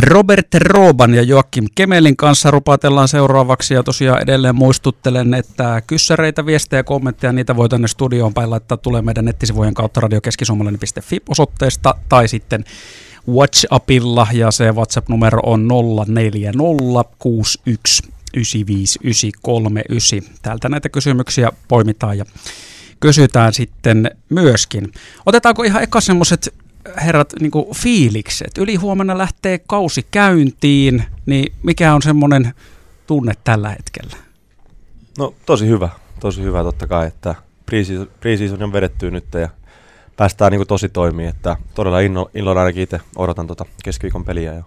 Robert Roban ja Joakim Kemelin kanssa rupatellaan seuraavaksi ja tosiaan edelleen muistuttelen, että kyssäreitä, viestejä ja kommentteja, niitä voi tänne studioon päin laittaa tulee meidän nettisivujen kautta radiokeskisuomalainen.fi osoitteesta tai sitten WhatsAppilla ja se WhatsApp-numero on 0406195939. Täältä näitä kysymyksiä poimitaan ja kysytään sitten myöskin. Otetaanko ihan eka semmoiset herrat niin fiilikset? Yli huomenna lähtee kausi käyntiin, niin mikä on semmoinen tunne tällä hetkellä? No tosi hyvä, tosi hyvä totta kai, että pre-season on vedetty nyt ja päästään niin kuin tosi toimii, että todella inno, innolla ainakin itse odotan tuota keskiviikon peliä jo.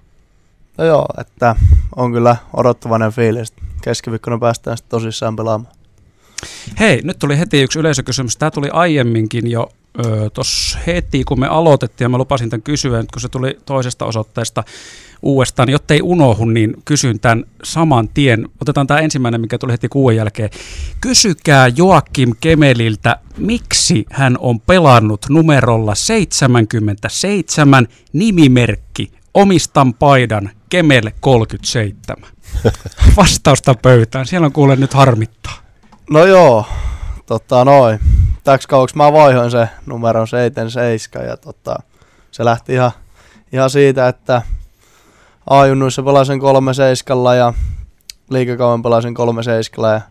No joo, että on kyllä odottavainen fiilis. Keskiviikkona päästään sitten tosissaan pelaamaan. Hei, nyt tuli heti yksi yleisökysymys. Tämä tuli aiemminkin jo tuossa heti, kun me aloitettiin, ja mä lupasin tämän kysyä, että kun se tuli toisesta osoitteesta uudestaan, niin jottei unohu, niin kysyn tämän saman tien. Otetaan tämä ensimmäinen, mikä tuli heti kuuden jälkeen. Kysykää Joakim Kemeliltä, miksi hän on pelannut numerolla 77 nimimerkki Omistan paidan Kemel 37. Vastausta pöytään. Siellä on kuule nyt harmittaa. No joo, tota noin. Täksi kauaksi mä vaihoin se numero 77 ja tota, se lähti ihan, ihan siitä, että A-junnuissa pelasin kolme seiskalla ja liikakauan pelasin kolme seiskalla ja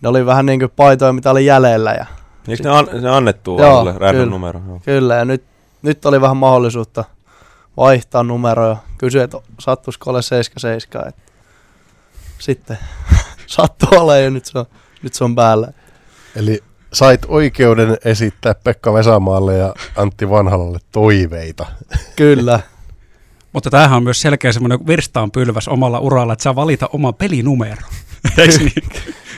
ne oli vähän niin kuin paitoja, mitä oli jäljellä. Ja Eikö ne, an, ne annettu joo, kyllä, numero? Joo. Kyllä, ja nyt, nyt oli vähän mahdollisuutta vaihtaa numeroja. Kysyi, että sattuisiko ole 77. Että sitten sattuu olemaan ja nyt se on, nyt se on päällä. Eli sait oikeuden esittää Pekka Vesamaalle ja Antti Vanhalalle toiveita. Kyllä. Mutta tämähän on myös selkeä semmoinen virstaan pylväs omalla uralla, että saa valita oma pelinumero. Eikö niin?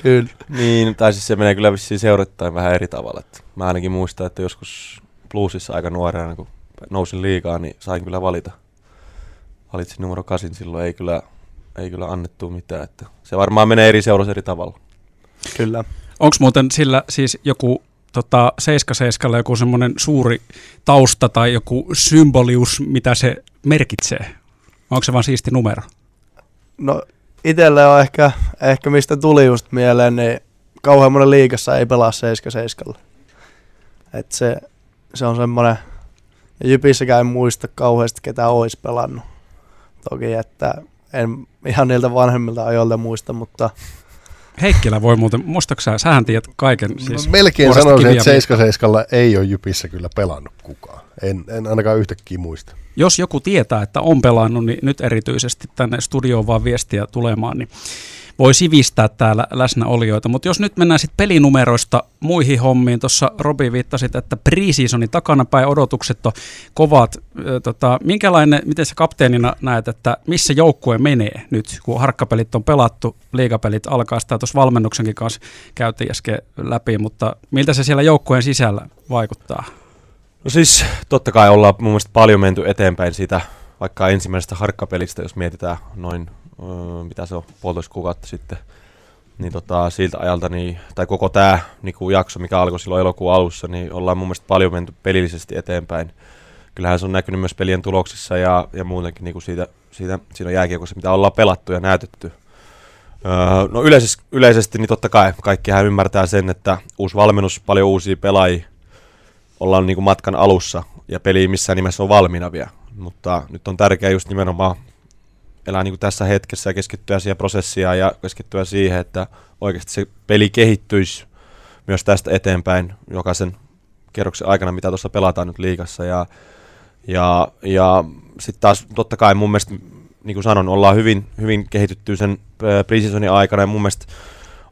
kyllä. Niin, tai siis se menee kyllä vissiin seurattain vähän eri tavalla. Että mä ainakin muistan, että joskus bluesissa aika nuorena, kun nousin liikaa, niin sain kyllä valita. Valitsin numero kasin silloin, ei kyllä, ei kyllä annettu mitään. Että se varmaan menee eri seurassa eri tavalla. Kyllä. Onko muuten sillä siis joku tota, 77 joku semmoinen suuri tausta tai joku symbolius, mitä se merkitsee? Onko se vaan siisti numero? No itselle on ehkä, ehkä mistä tuli just mieleen, niin kauhean monen liikassa ei pelaa 77. Et se, se on semmoinen, ja Jypissäkään en muista kauheasti ketä olisi pelannut. Toki, että en ihan niiltä vanhemmilta ajoilta muista, mutta Heikkilä voi muuten, muistatko sähän tiedät kaiken? No siis melkein sanoisin, että 77 ei ole Jypissä kyllä pelannut kukaan. En, en ainakaan yhtäkkiä muista. Jos joku tietää, että on pelannut, niin nyt erityisesti tänne studioon vaan viestiä tulemaan, niin voi sivistää täällä läsnäolijoita. Mutta jos nyt mennään sitten pelinumeroista muihin hommiin, tuossa Robi viittasit, että pre-seasonin takanapäin odotukset on kovat. Tota, minkälainen, miten sä kapteenina näet, että missä joukkue menee nyt, kun harkkapelit on pelattu, liigapelit alkaa sitä tuossa valmennuksenkin kanssa käytiin äsken läpi, mutta miltä se siellä joukkueen sisällä vaikuttaa? No siis totta kai ollaan mun mielestä paljon menty eteenpäin siitä vaikka ensimmäisestä harkkapelistä, jos mietitään noin mitä se on, puolitoista kuukautta sitten, niin tota, siltä ajalta, niin, tai koko tämä niin jakso, mikä alkoi silloin elokuun alussa, niin ollaan mun mielestä paljon menty pelillisesti eteenpäin. Kyllähän se on näkynyt myös pelien tuloksissa ja, ja muutenkin niin kuin siitä, siitä, siinä jääkiekossa, mitä ollaan pelattu ja näytetty. Öö, no yleisesti, yleisesti, niin totta kai kaikkihan ymmärtää sen, että uusi valmennus, paljon uusia pelaajia, ollaan niin kuin matkan alussa ja peli missään nimessä on valmiina vielä. Mutta nyt on tärkeää just nimenomaan elää niin kuin tässä hetkessä ja keskittyä siihen prosessiin ja keskittyä siihen, että oikeasti se peli kehittyisi myös tästä eteenpäin jokaisen kerroksen aikana, mitä tuossa pelataan nyt liikassa. Ja, ja, ja sitten taas totta kai mun mielestä, niin kuin sanon, ollaan hyvin, hyvin kehitytty sen preseasonin aikana ja mun mielestä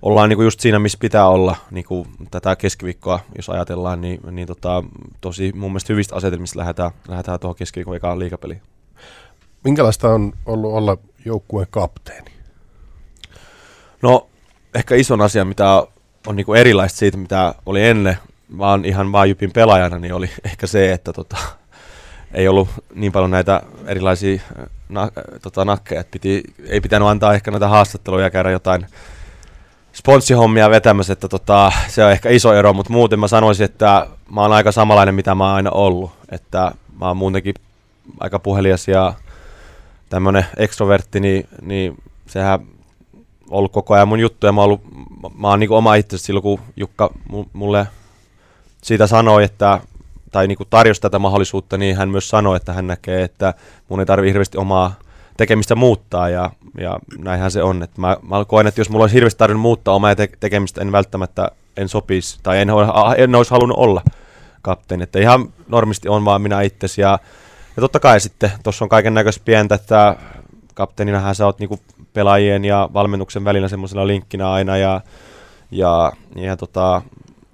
ollaan niin kuin just siinä, missä pitää olla niin kuin tätä keskiviikkoa, jos ajatellaan, niin, niin tota, tosi mun mielestä hyvistä asetelmista lähdetään, lähdetään tuohon keskiviikon ekaan liikapeliin. Minkälaista on ollut olla joukkueen kapteeni? No, ehkä ison asia, mitä on niinku erilaista siitä, mitä oli ennen, vaan ihan vaan Jypin pelaajana, niin oli ehkä se, että tota, ei ollut niin paljon näitä erilaisia äh, na, tota, nakkeja, että piti, ei pitänyt antaa ehkä näitä haastatteluja ja käydä jotain sponssihommia vetämässä, että tota, se on ehkä iso ero, mutta muuten mä sanoisin, että mä oon aika samanlainen, mitä mä oon aina ollut, että mä oon muutenkin aika puhelias ja tämmöinen ekstrovertti, niin, niin sehän ollut koko ajan mun juttu ja mä, ollut, mä oon niin oma itse silloin, kun Jukka mulle siitä sanoi, että tai niin tarjosi tätä mahdollisuutta, niin hän myös sanoi, että hän näkee, että mun ei tarvitse hirveästi omaa tekemistä muuttaa ja, ja näinhän se on. Että mä, mä koen, että jos mulla olisi hirveästi tarvinnut muuttaa omaa te- tekemistä, en välttämättä en sopisi tai en, en olisi halunnut olla kapteeni. Että ihan normisti on vaan minä itsesi ja, ja totta kai sitten tuossa on kaiken näköistä pientä, että kapteeninahan sä oot niinku pelaajien ja valmennuksen välillä semmoisena linkkinä aina ja, ja, ja tota,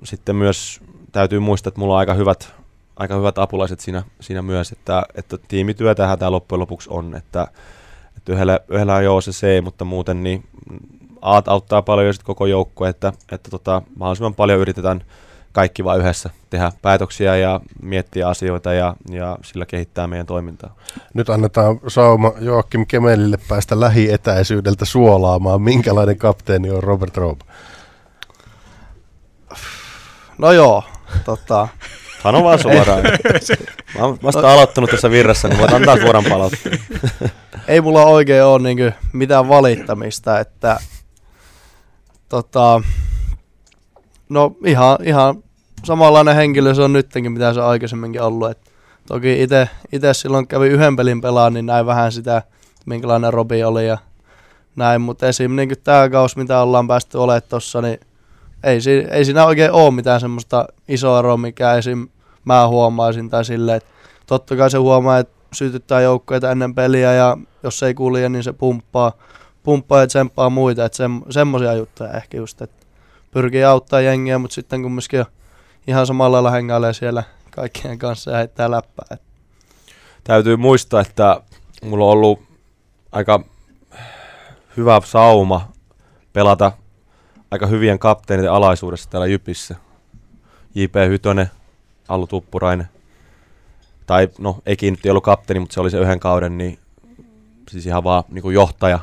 sitten myös täytyy muistaa, että mulla on aika hyvät, aika hyvät apulaiset siinä, siinä myös, että, että tiimityötähän tämä loppujen lopuksi on, että, että yhdellä, yhdellä on joo se C, mutta muuten niin A auttaa paljon ja sitten koko joukko, että, että tota, mahdollisimman paljon yritetään kaikki vain yhdessä tehdä päätöksiä ja miettiä asioita ja, ja sillä kehittää meidän toimintaa. Nyt annetaan sauma Joakim Kemelille päästä lähietäisyydeltä suolaamaan. Minkälainen kapteeni on Robert Rob? No joo, tota, Sano vaan suoraan. mä oon vasta aloittanut tässä virrassa, niin voit antaa suoran palautteen. Ei mulla oikein ole niin mitään valittamista, että tota, no ihan, ihan samanlainen henkilö se on nytkin, mitä se on aikaisemminkin ollut. Et toki itse silloin kävi yhden pelin pelaan, niin näin vähän sitä, minkälainen Robi oli ja näin, mutta esim. Niin tämä kaus, mitä ollaan päästy olemaan tuossa, niin ei, ei siinä oikein ole mitään semmoista isoa eroa, mikä esim. mä huomaisin tai silleen, että totta kai se huomaa, että sytyttää joukkoja ennen peliä ja jos ei kulje, niin se pumppaa, pumppaa ja tsemppaa muita, että sem, semmoisia juttuja ehkä just, että pyrkii auttaa jengiä, mutta sitten kumminkin ihan samalla lailla hengailee siellä kaikkien kanssa ja heittää läppää. Täytyy muistaa, että mulla on ollut aika hyvä sauma pelata aika hyvien kapteeniden alaisuudessa täällä Jypissä. J.P. Hytönen, Allu Tuppurainen, tai no Eki nyt ei ollut kapteeni, mutta se oli se yhden kauden, niin siis ihan vaan niin kuin johtaja.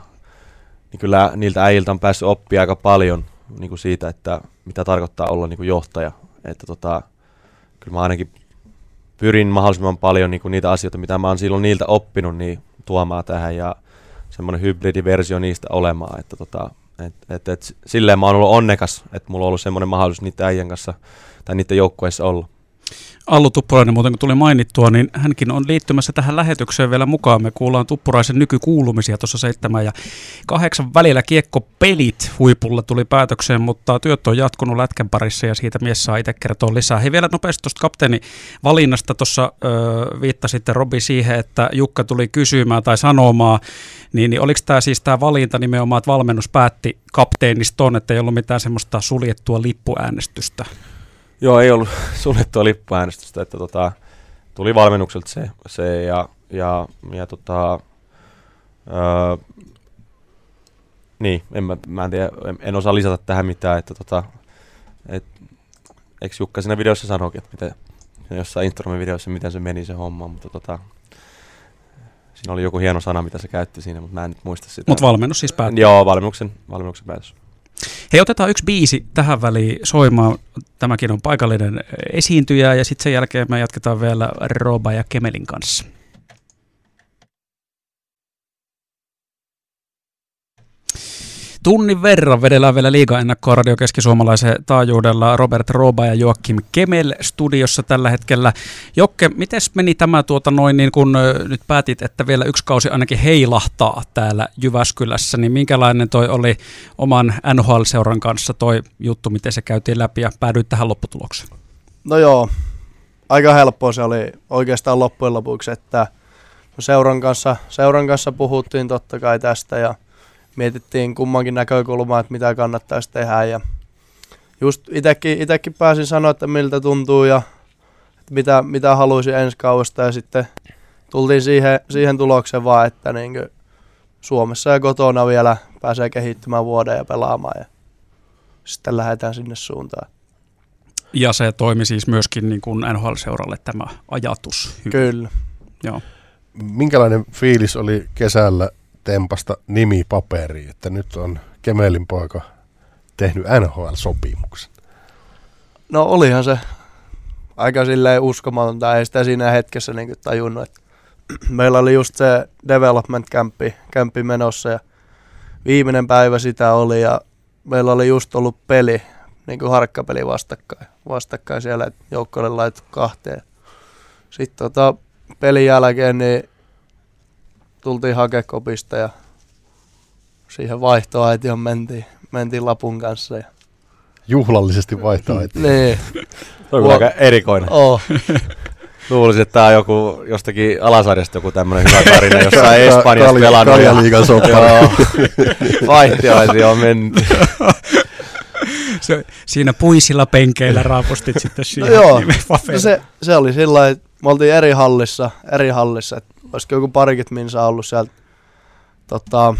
Niin kyllä niiltä äijiltä on päässyt oppia aika paljon niin kuin siitä, että mitä tarkoittaa olla niin kuin johtaja. Että tota, kyllä mä ainakin pyrin mahdollisimman paljon niin kuin niitä asioita, mitä mä oon silloin niiltä oppinut, niin tuomaan tähän ja semmoinen hybridiversio niistä olemaan. Että tota, et, et, et, silleen mä oon ollut onnekas, että mulla on ollut semmoinen mahdollisuus niiden äijän kanssa tai niiden joukkueissa olla. Allu Tuppurainen muuten kun tuli mainittua, niin hänkin on liittymässä tähän lähetykseen vielä mukaan. Me kuullaan Tuppuraisen nykykuulumisia tuossa seitsemän ja kahdeksan välillä kiekkopelit huipulla tuli päätökseen, mutta työt on jatkunut lätkän parissa ja siitä mies saa itse kertoa lisää. Hei vielä nopeasti tuosta kapteeni valinnasta tuossa viittasitte Robi siihen, että Jukka tuli kysymään tai sanomaan, niin, niin oliko tämä siis tämä valinta nimenomaan, että valmennus päätti kapteeniston, että ei ollut mitään semmoista suljettua lippuäänestystä? Joo, ei ollut suljettua lippuäänestystä, että tota, tuli valmennukselta se, se ja, ja, ja tota, öö, niin, en, mä, mä en, tiedä, en, en, osaa lisätä tähän mitään, että tota, et, eikö Jukka siinä videossa sanoikin, että miten, jossain Intromin videossa, miten se meni se homma, mutta tota, siinä oli joku hieno sana, mitä se käytti siinä, mutta mä en nyt muista sitä. Mutta valmennus siis päättyi? Joo, valmennuksen, valmennuksen päätös. Hei, otetaan yksi biisi tähän väliin soimaan. Tämäkin on paikallinen esiintyjä ja sitten sen jälkeen me jatketaan vielä Roba ja Kemelin kanssa. Tunnin verran vedellään vielä liiga ennakkoa Radio Keski-Suomalaisen taajuudella Robert Roba ja Joakim Kemel studiossa tällä hetkellä. Jokke, miten meni tämä tuota noin, niin kun nyt päätit, että vielä yksi kausi ainakin heilahtaa täällä Jyväskylässä, niin minkälainen toi oli oman NHL-seuran kanssa toi juttu, miten se käytiin läpi ja päädyit tähän lopputulokseen? No joo, aika helppoa se oli oikeastaan loppujen lopuksi, että seuran kanssa, seuran kanssa puhuttiin totta kai tästä ja mietittiin kummankin näkökulmaa, että mitä kannattaisi tehdä ja just itekin, itekin pääsin sanoa, että miltä tuntuu ja että mitä, mitä haluaisin ensi kaudesta ja sitten tultiin siihen, siihen tulokseen vaan, että niin Suomessa ja kotona vielä pääsee kehittymään vuoden ja pelaamaan ja sitten lähdetään sinne suuntaan. Ja se toimi siis myöskin niin kuin NHL-seuralle tämä ajatus. Kyllä. Joo. Minkälainen fiilis oli kesällä tempasta nimi paperiin, että nyt on Kemelin poika tehnyt NHL-sopimuksen? No olihan se aika silleen uskomatonta, ei sitä siinä hetkessä niin tajunnut, että meillä oli just se development campi, campi menossa ja viimeinen päivä sitä oli ja meillä oli just ollut peli, niin kuin harkkapeli vastakkain, vastakkain siellä, että joukko oli laitettu kahteen. Sitten tota, pelin jälkeen niin tultiin hakekopista ja siihen vaihtoaitioon mentiin, mentiin lapun kanssa. Ja, Juhlallisesti vaihtaa niin, Se on aika erikoinen. oh, Luulisin, että tämä on joku jostakin alasarjasta joku tämmöinen hyvä tarina, jossain Espanjassa Kalja- pelannut. ja- Kaljaliigan soppari. Joo, vaihtoaitio on mennyt. Se, siinä puisilla penkeillä raapustit sitten siihen No joo. no se, se oli sillä lailla, että me oltiin eri hallissa, eri hallissa, että olisiko joku parikymmentä minsa ollut sieltä tota,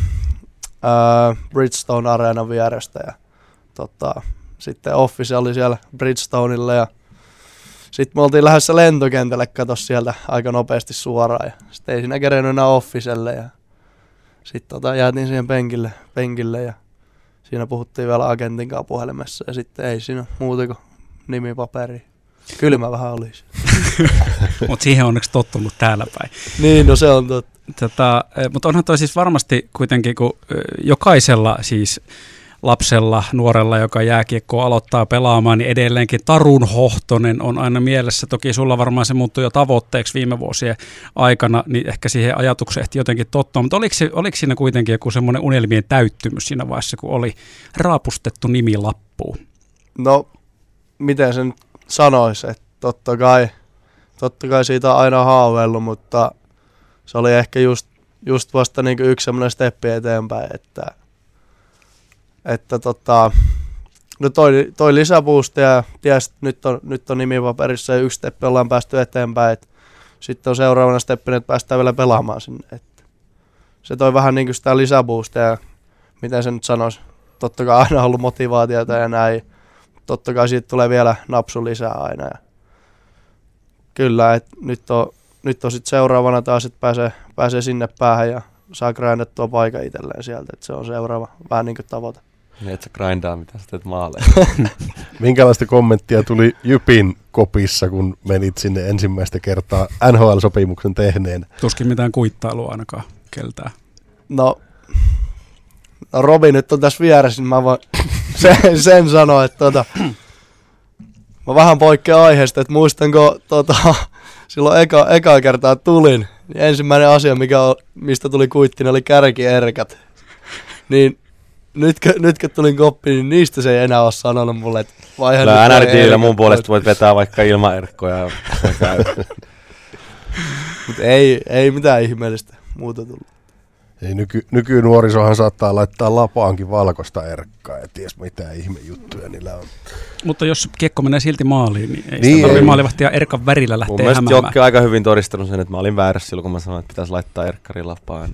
ää, Bridgestone Areenan vierestä ja tota, sitten Office oli siellä Bridgestonella ja sitten me oltiin lähdössä lentokentälle kato sieltä aika nopeasti suoraan ja sitten ei siinä kerennyt enää Officelle ja sitten tota, jäätiin siihen penkille, penkille ja siinä puhuttiin vielä agentin kanssa puhelimessa ja sitten ei siinä muuta kuin nimipaperi. Kylmä vähän olisi. Mutta siihen on onneksi tottunut täällä päin. Niin, no se on totta. Tota, eh, mutta onhan toi siis varmasti kuitenkin, kun eh, jokaisella siis lapsella, nuorella, joka jääkiekkoa aloittaa pelaamaan, niin edelleenkin Tarun Hohtonen on aina mielessä. Toki sulla varmaan se muuttui jo tavoitteeksi viime vuosien aikana, niin ehkä siihen ajatukseen ehti jotenkin tottua. Mutta oliko, se, oliko siinä kuitenkin joku semmoinen unelmien täyttymys siinä vaiheessa, kun oli raapustettu nimi lappuun? No, miten sen sanoisi, että totta kai, totta kai siitä on aina haaveillut, mutta se oli ehkä just, just vasta niin yksi semmoinen steppi eteenpäin, että, että tota, no toi, toi lisäboosti ja ties, nyt on, nyt on nimipaperissa ja yksi steppi ollaan päästy eteenpäin, että sitten on seuraavana steppinä, että päästään vielä pelaamaan sinne. Että se toi vähän niin kuin sitä lisäboostia miten se nyt sanoisi, totta kai aina ollut motivaatiota ja näin, totta kai siitä tulee vielä napsu lisää aina. Ja kyllä, että nyt on, nyt on sitten seuraavana taas, että pääsee, pääsee sinne päähän ja saa grindattua paikan itselleen sieltä, että se on seuraava vähän niin kuin tavoite. Niin, et sä grindaa, mitä sä teet maalle. Minkälaista kommenttia tuli Jypin kopissa, kun menit sinne ensimmäistä kertaa NHL-sopimuksen tehneen? Tuskin mitään kuittailua ainakaan keltään. No, no Robin nyt on tässä vieressä, niin mä voin sen, sen sanoa, että tota, mä vähän poikkean aiheesta, että muistanko tota, silloin eka, eka kertaa tulin, niin ensimmäinen asia, mikä on, mistä tuli kuitti, oli kärkierkät. Niin nytkö, nytkö tulin koppiin, niin niistä se ei enää ole sanonut mulle, että vaihe Kyllä mun puolesta voit vetää vaikka ilman erkkoja. Mut ei, ei mitään ihmeellistä muuta tullut. Ei nyky, nykynuorisohan saattaa laittaa lapaankin valkoista erkkaa ja ties mitä ihmejuttuja niillä on. Mutta jos kiekko menee silti maaliin, niin ei Niin, sitä tarvitse ei. maalivahtia Erkan värillä Mun lähteä mielestä hämäämään. Jokke on aika hyvin todistanut sen, että mä olin väärässä silloin, kun mä sanoin, että pitäisi laittaa erkkari lapaan.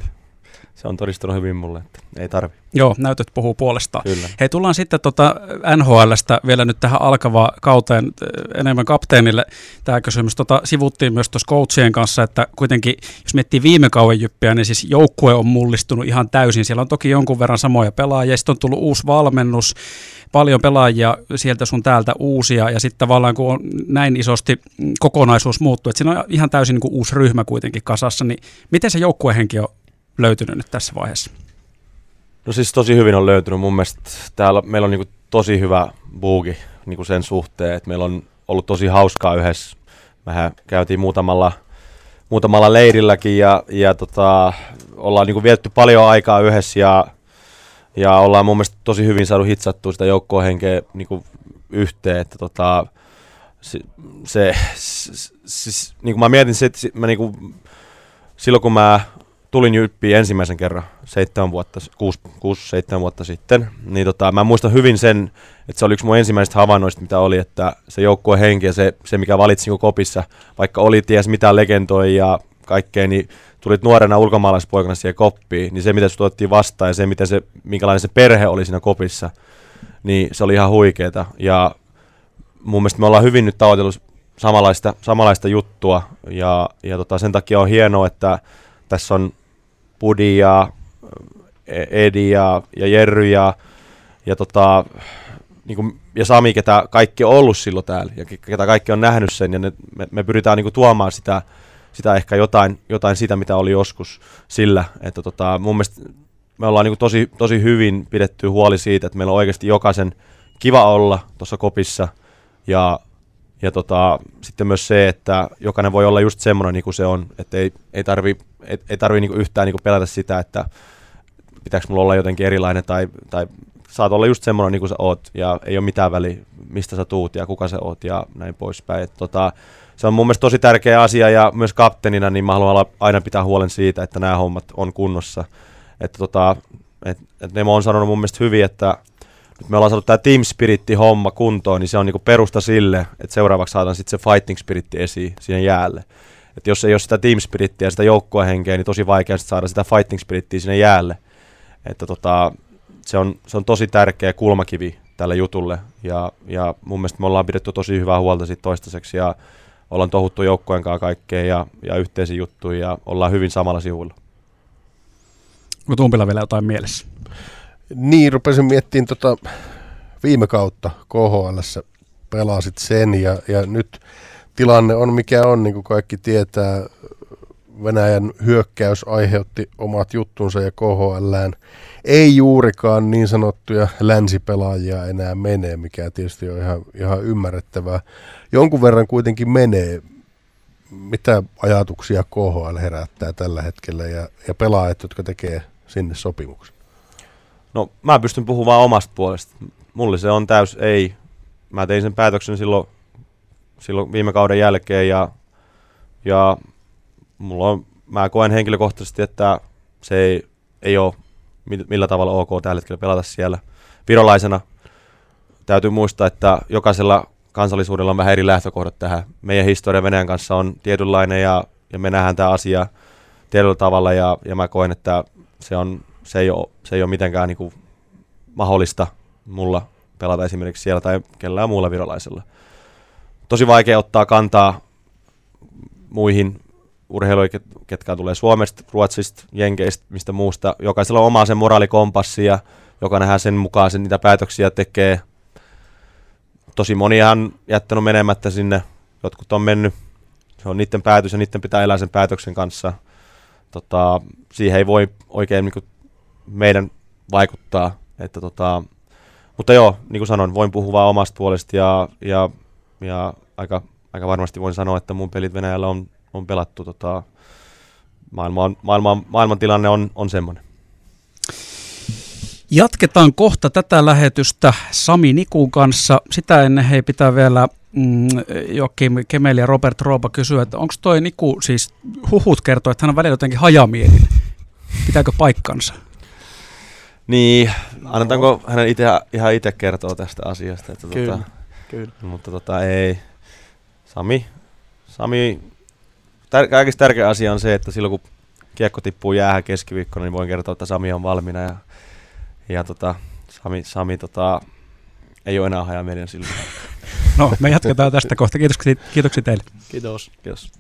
Se on todistanut hyvin mulle, että ei tarvi. Joo, näytöt puhuu puolestaan. Kyllä. Hei, tullaan sitten tota NHLstä vielä nyt tähän alkavaan kauteen äh, enemmän kapteenille. Tämä kysymys tota, sivuttiin myös tuossa coachien kanssa, että kuitenkin jos miettii viime kauden jyppiä, niin siis joukkue on mullistunut ihan täysin. Siellä on toki jonkun verran samoja pelaajia, sitten on tullut uusi valmennus, paljon pelaajia sieltä sun täältä uusia, ja sitten tavallaan kun on näin isosti kokonaisuus muuttuu, että siinä on ihan täysin niin kuin uusi ryhmä kuitenkin kasassa, niin miten se joukkuehenki on löytynyt nyt tässä vaiheessa? No siis tosi hyvin on löytynyt. Mun mielestä täällä meillä on niinku tosi hyvä buugi niinku sen suhteen, että meillä on ollut tosi hauskaa yhdessä. Mehän käytiin muutamalla, muutamalla leirilläkin ja, ja tota, ollaan niinku vietetty paljon aikaa yhdessä ja, ja ollaan mun mielestä tosi hyvin saanut hitsattua sitä joukkohenkeä niinku yhteen. Että tota, se, se, se, siis, niin kuin mä mietin, se, että mä niinku, silloin kun mä tulin Jyppiin ensimmäisen kerran seitsemän vuotta, kuusi, kuusi seitsemän vuotta sitten, niin tota, mä muistan hyvin sen, että se oli yksi mun ensimmäisistä havainnoista, mitä oli, että se joukkueen henki ja se, se mikä valitsin niin kopissa, vaikka oli ties mitä legendoja ja kaikkea, niin tulit nuorena ulkomaalaispoikana siihen koppiin, niin se mitä sut otettiin vastaan ja se, miten se, minkälainen se perhe oli siinä kopissa, niin se oli ihan huikeeta. Ja mun mielestä me ollaan hyvin nyt tavoitellut samanlaista, samanlaista juttua ja, ja tota, sen takia on hienoa, että tässä on Pudi ja E- Edi ja, ja Jerry ja, ja, tota, niin kuin, ja Sami, ketä kaikki on ollut silloin täällä ja ke- ketä kaikki on nähnyt sen ja ne, me, me pyritään niin kuin, tuomaan sitä, sitä ehkä jotain, jotain sitä, mitä oli joskus sillä, että tota, mun mielestä me ollaan niin tosi, tosi hyvin pidetty huoli siitä, että meillä on oikeasti jokaisen kiva olla tuossa kopissa ja, ja tota, sitten myös se, että jokainen voi olla just semmoinen niin kuin se on, että ei, ei tarvi, ei, ei tarvi niin yhtään niin pelätä sitä, että pitääkö mulla olla jotenkin erilainen tai, tai saat olla just semmoinen niin kuin sä oot ja ei ole mitään väliä, mistä sä tuut ja kuka sä oot ja näin poispäin. Et tota, se on mun mielestä tosi tärkeä asia ja myös kapteenina niin mä haluan aina pitää huolen siitä, että nämä hommat on kunnossa. Että tota, et, et Nemo on sanonut mun mielestä hyvin, että nyt me ollaan saatu tämä Team Spiritti homma kuntoon, niin se on niinku perusta sille, että seuraavaksi saadaan sitten se Fighting Spiritti esiin siihen jäälle. Et jos ei ole sitä Team Spirittiä ja sitä joukkuehenkeä, niin tosi vaikea saada sitä Fighting Spirittiä sinne jäälle. Että tota, se, on, se on tosi tärkeä kulmakivi tälle jutulle ja, ja mun mielestä me ollaan pidetty tosi hyvää huolta siitä toistaiseksi ja ollaan tohuttu joukkojen kanssa kaikkea ja, ja yhteisiä juttuja ja ollaan hyvin samalla sivuilla. Onko Tumpilla vielä jotain mielessä? Niin, rupesin miettimään tota viime kautta KHL pelasit sen ja, ja nyt tilanne on mikä on, niin kuin kaikki tietää. Venäjän hyökkäys aiheutti omat juttunsa ja KHLään ei juurikaan niin sanottuja länsipelaajia enää menee, mikä tietysti on ihan, ihan ymmärrettävää. Jonkun verran kuitenkin menee. Mitä ajatuksia KHL herättää tällä hetkellä ja, ja pelaajat, jotka tekee sinne sopimuksen? No mä pystyn puhumaan omasta puolesta. Mulle se on täys ei. Mä tein sen päätöksen silloin, silloin viime kauden jälkeen ja, ja mulla on, mä koen henkilökohtaisesti, että se ei, ei ole millä tavalla ok tällä hetkellä pelata siellä virolaisena. Täytyy muistaa, että jokaisella kansallisuudella on vähän eri lähtökohdat tähän. Meidän historia Venäjän kanssa on tietynlainen ja, ja me nähdään tämä asia tietyllä tavalla ja, ja mä koen, että se, on, se, ei, ole, se ei ole mitenkään niin kuin mahdollista mulla pelata esimerkiksi siellä tai kellään muulla virolaisella. Tosi vaikea ottaa kantaa muihin urheiluja, ketkä tulee Suomesta, Ruotsista, Jenkeistä, mistä muusta. Jokaisella on oma sen moraalikompassi ja jokainenhan sen mukaan sen niitä päätöksiä tekee. Tosi moni on jättänyt menemättä sinne, jotkut on mennyt. Se on niiden päätös ja niiden pitää elää sen päätöksen kanssa. Tota, siihen ei voi oikein niin meidän vaikuttaa. Että, tota, mutta joo, niin kuin sanoin, voin puhua omasta puolesta ja, ja, ja aika, aika varmasti voin sanoa, että mun pelit Venäjällä on on pelattu. Tota, maailman, maailman, maailman tilanne on, on semmoinen. Jatketaan kohta tätä lähetystä Sami Nikun kanssa. Sitä ennen hei pitää vielä mm, Jokim Kemeli ja Robert Roopa kysyä, että onko toi Niku, siis huhut kertoo, että hän on välillä jotenkin hajamielinen. Pitääkö paikkansa? Niin, annetaanko hänen itse, ihan itse kertoa tästä asiasta? Että kyllä, tota, kyllä. Mutta tota, ei. Sami, Sami tär- kaikista tärkeä asia on se, että silloin kun kiekko tippuu jäähän keskiviikkona, niin voin kertoa, että Sami on valmiina ja, ja tota, Sami, Sami tota, ei ole enää hajaa meidän silloin. No, me jatketaan tästä kohta. Kiitoksia, kiitoksia teille. Kiitos. Kiitos.